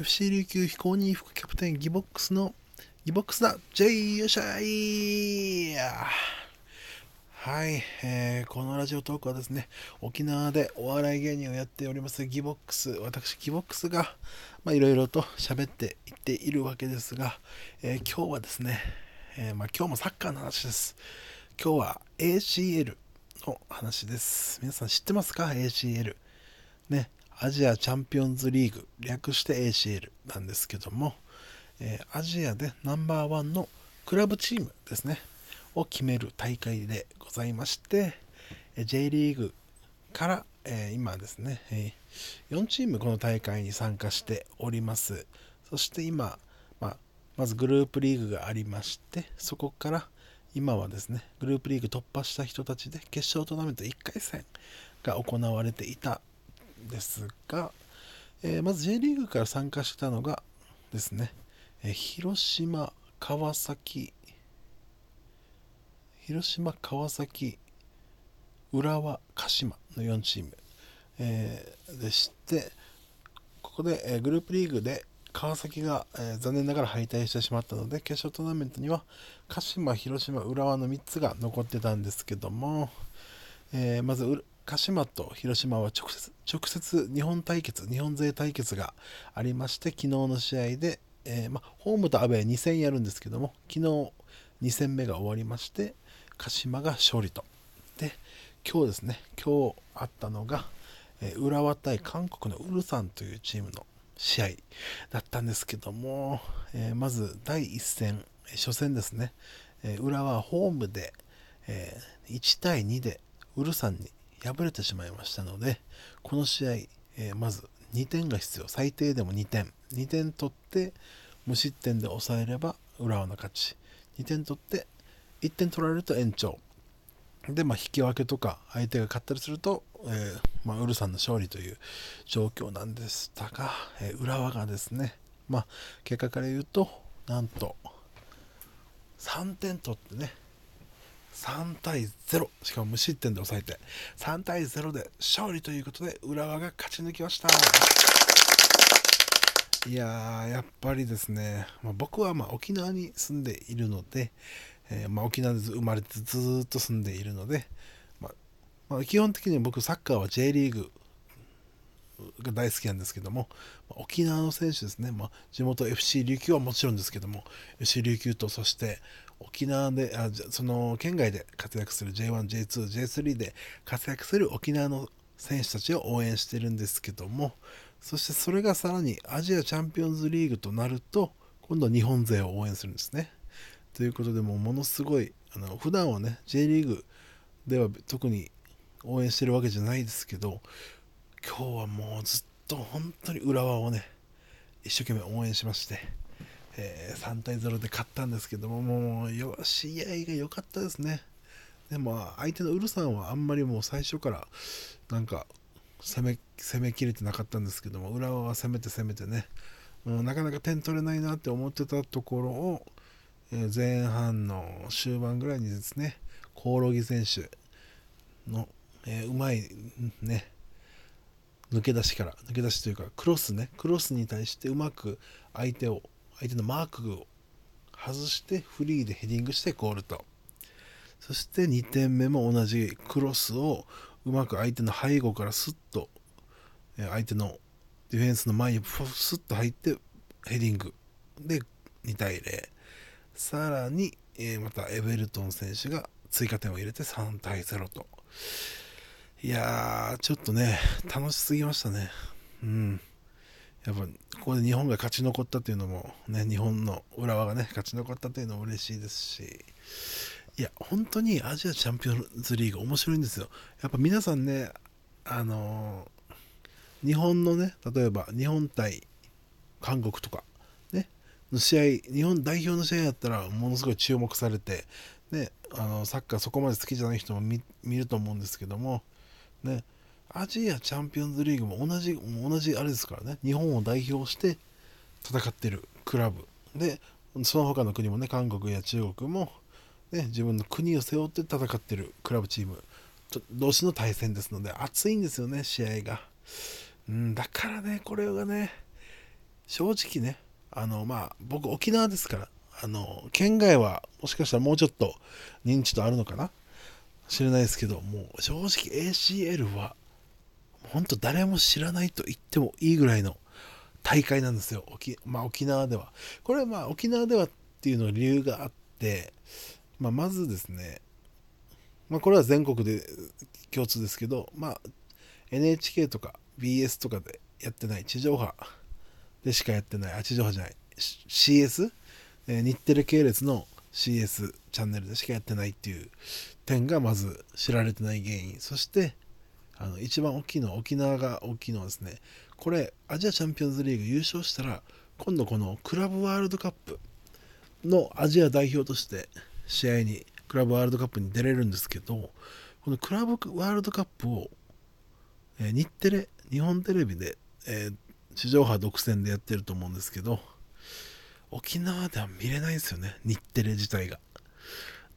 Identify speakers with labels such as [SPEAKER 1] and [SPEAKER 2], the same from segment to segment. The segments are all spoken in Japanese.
[SPEAKER 1] FC 琉球非公認副キャプテンギボックスのギボックスだ J よっしゃいはい、えーこのラジオトークはですね、沖縄でお笑い芸人をやっておりますギボックス、私ギボックスが、いろいろと喋っていっているわけですが、えー今日はですね、えーまあ、今日もサッカーの話です。今日は ACL の話です。皆さん知ってますか ?ACL。ね、アジアチャンピオンズリーグ、略して ACL なんですけども、えーアジアでナンバーワンのクラブチームですね、を決める大会でございまして、え J リーグから、えー今ですね、え4チームこの大会に参加しております。そして今、まあ、まずグループリーグがありまして、そこから今はですね、グループリーグ突破した人たちで決勝トーナメント1回戦が行われていたですが、えーまず J リーグから参加したのがですね、えー広島、川崎、広島、川崎、浦和、鹿島の4チーム、えーでして、ここで、えグループリーグで川崎が、え残念ながら敗退してしまったので、決勝トーナメントには鹿島、広島、浦和の3つが残ってたんですけども、えまず鹿島と広島は直接直接日本対決日本勢対決がありまして昨日の試合で、えーま、ホームとアウェー2戦やるんですけども昨日2戦目が終わりまして鹿島が勝利と。で今日ですね今日あったのが、えー浦和対韓国のウルサンというチームの試合だったんですけども、えーまず第1戦初戦ですね、えー浦和ホームで、えー1対2でウルサンに敗れてしまいましたのでこの試合、えーまず2点が必要。最低でも2点。2点取って無失点で抑えれば浦和の勝ち。2点取って1点取られると延長。で、まあ、引き分けとか相手が勝ったりすると、えーまあ、ウルサンの勝利という状況なんでしたが、えー浦和がですね、まあ、結果から言うとなんと3点取ってね3対0しかも無失点で抑えて。3対0で勝利ということで浦和が勝ち抜きました。いやーやっぱりですね、まあ、僕はまあ沖縄に住んでいるので、えーまあ、沖縄で生まれてずっと住んでいるので、まあまあ、基本的に僕サッカーは J リーグが大好きなんですけども、まあ沖縄の選手ですね、まあ、地元 FC 琉球はもちろんですけども FC 琉球とそして沖縄であその県外で活躍する J1、J2、J3 で活躍する沖縄の選手たちを応援してるんですけどもそしてそれがさらにアジアチャンピオンズリーグとなると今度は日本勢を応援するんですね。ということでもうものすごいあの普段はね J リーグでは特に応援してるわけじゃないですけど今日はもうずっと本当に浦和をね一生懸命応援しまして、えー3対0で勝ったんですけどももうよ試合が良かったですね。でも相手のウルさんはあんまりもう最初からなんか攻め攻めきれてなかったんですけども浦和は攻めて攻めてね、うん、なかなか点取れないなって思ってたところを、えー前半の終盤ぐらいにですねコオロギ選手の、えーうまいね抜け出しから抜け出しというかクロスねクロスに対してうまく相手を相手のマークを外してフリーでヘディングしてゴールと。そして2点目も同じクロスをうまく相手の背後からスッと相手のディフェンスの前にスッと入ってヘディング。で2対0さらに、またエベルトン選手が追加点を入れて3対0と。いやーちょっとね楽しすぎましたね。うん。やっぱここで日本が勝ち残ったというのもね日本の浦和がね勝ち残ったというのも嬉しいですしいや本当にアジアチャンピオンズリーグ面白いんですよ。やっぱ皆さんねあのー日本のね例えば日本対韓国とかねの試合日本代表の試合やったらものすごい注目されてねあのサッカーそこまで好きじゃない人も見見ると思うんですけどもねアジアチャンピオンズリーグも同じ同じあれですからね。日本を代表して戦ってるクラブ。でその他の国もね韓国や中国も、ね、自分の国を背負って戦ってるクラブチーム。と同士の対戦ですので熱いんですよね試合が、うん、だからねこれがね正直ねあのまあ僕沖縄ですからあの県外はもしかしたらもうちょっと認知度あるのかな？知れないですけどもう正直 ACL は本当誰も知らないと言ってもいいぐらいの大会なんですよ。沖,、まあ、沖縄では。これはまあ沖縄ではっていうの理由があって、まあ、まずですね、まあ、これは全国で共通ですけど、まあ、NHK とか BS とかでやってない地上波でしかやってないあ地上波じゃない CS、えー、日テレ系列の CS チャンネルでしかやってないっていう点がまず知られてない原因。そしてあの一番大きいのは沖縄が大きいのはですねこれアジアチャンピオンズリーグ優勝したら今度このクラブワールドカップのアジア代表として試合にクラブワールドカップに出れるんですけどこのクラブワールドカップを、え、日テレ日本テレビで、えー、地上波独占でやってると思うんですけど沖縄では見れないんですよね日テレ自体が。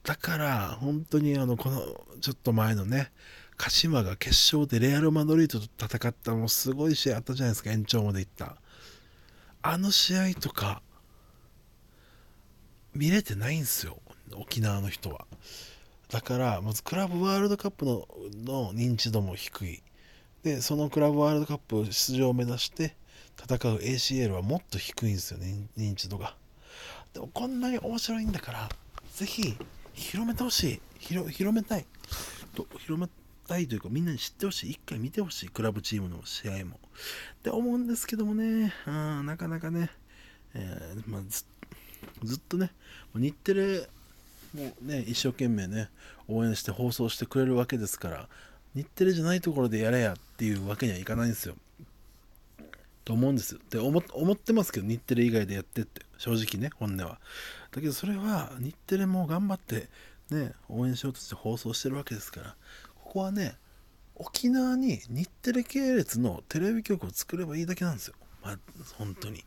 [SPEAKER 1] だから本当にあのこのちょっと前のね鹿島が決勝でレアル・マドリードと戦ったもうすごい試合あったじゃないですか。延長までいった。あの試合とか見れてないんですよ。沖縄の人は。だからまずクラブワールドカップのの認知度も低い。でそのクラブワールドカップ出場を目指して戦う ACL はもっと低いんですよね認知度が。でもこんなに面白いんだからぜひ広めてほしい。広めたい。と広めたいというかみんなに知ってほしい一回見てほしいクラブチームの試合も。って思うんですけどもね。あなかなかね、えー、まあ、ずっとね日テレもね一生懸命ね応援して放送してくれるわけですから日テレじゃないところでやれやっていうわけにはいかないんですよ。と思うんですよ。って思ってますけど日テレ以外でやってって正直ね本音は。だけどそれは日テレも頑張ってね応援しようとして放送してるわけですからここはね沖縄に日テレ系列のテレビ局を作ればいいだけなんですよ。まあ本当に。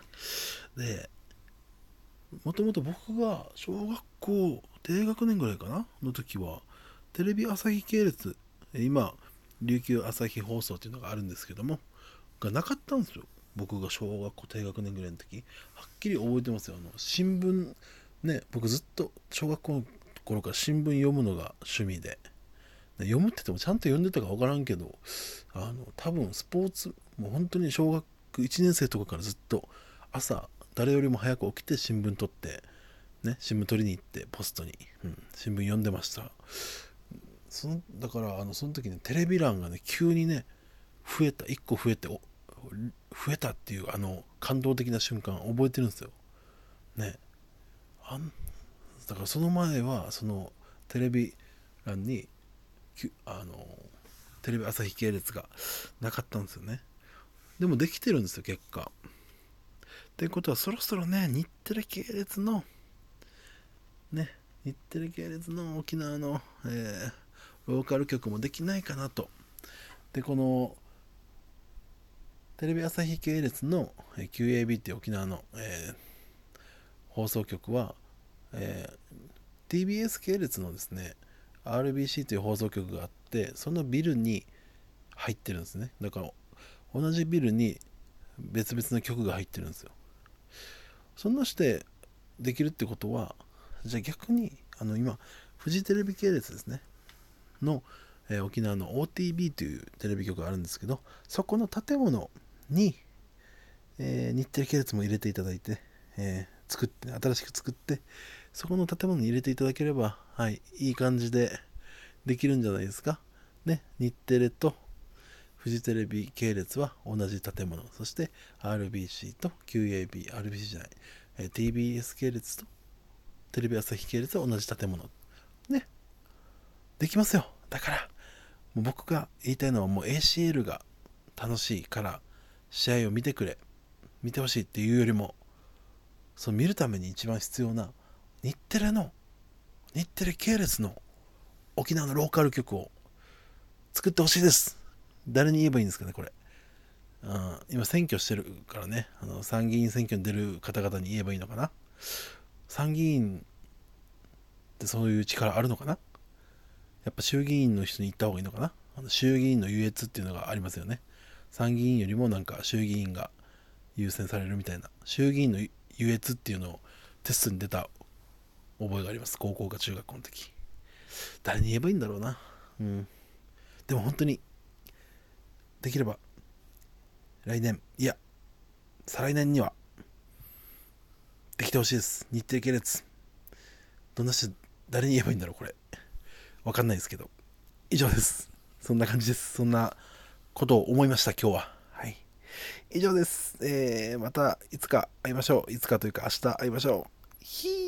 [SPEAKER 1] でもともと僕が小学校低学年ぐらいかな？の時はテレビ朝日系列今琉球朝日放送っていうのがあるんですけどもがなかったんですよ。僕が小学校低学年ぐらいの時。はっきり覚えてますよ。あの新聞ね僕ずっと小学校の頃から新聞読むのが趣味で。読むって言ってもちゃんと読んでたか分からんけどあの多分スポーツもう本当に小学1年生とかからずっと朝誰よりも早く起きて新聞取ってね新聞取りに行ってポストに、うん、新聞読んでました。そのだからあのその時ねテレビ欄がね急にね増えた。1個増えて増えたっていうあの感動的な瞬間覚えてるんですよ。ね。あんだからその前はそのテレビ欄にあのテレビ朝日系列がなかったんですよね。でもできてるんですよ結果。ってことはそろそろね日テレ系列のね日テレ系列の沖縄の、えー、ローカル局もできないかなと。でこのテレビ朝日系列の QAB って沖縄の、えー、放送局は、えー、TBS 系列のですね RBC という放送局があってそのビルに入ってるんですね。だから同じビルに別々の局が入ってるんですよ。そんなしてできるってことはじゃあ逆にあの今フジテレビ系列ですね。の、えー、沖縄の OTB というテレビ局があるんですけどそこの建物に、えー、日テレ系列も入れていただいて、えー、作って新しく作ってそこの建物に入れていただければはいいい感じでできるんじゃないですか。ね日テレとフジテレビ系列は同じ建物。そして RBC と QAB RBC じゃない、え TBS 系列とテレビ朝日系列は同じ建物。ねできますよ。だからもう僕が言いたいのはもう ACL が楽しいから試合を見てくれ見てほしいっていうよりもその見るために一番必要な日テレの日テレ系列の沖縄のローカル局を作ってほしいです誰に言えばいいんですかね、これ。うん、今、選挙してるからね、あの参議院選挙に出る方々に言えばいいのかな。参議院ってそういう力あるのかなやっぱ衆議院の人に行った方がいいのかなあの衆議院の優越っていうのがありますよね。参議院よりもなんか衆議院が優先されるみたいな衆議院の優越っていうのをテストに出た覚えがあります。高校か中学校の時。誰に言えばいいんだろうな。うん。でも本当にできれば来年いや再来年にはできてほしいです。日程系列。どんな人誰に言えばいいんだろうこれ。わかんないですけど。以上です。そんな感じです。そんなことを思いました今日は。はい。以上です、えー、またいつか会いましょう。いつかというか明日会いましょう。ひー。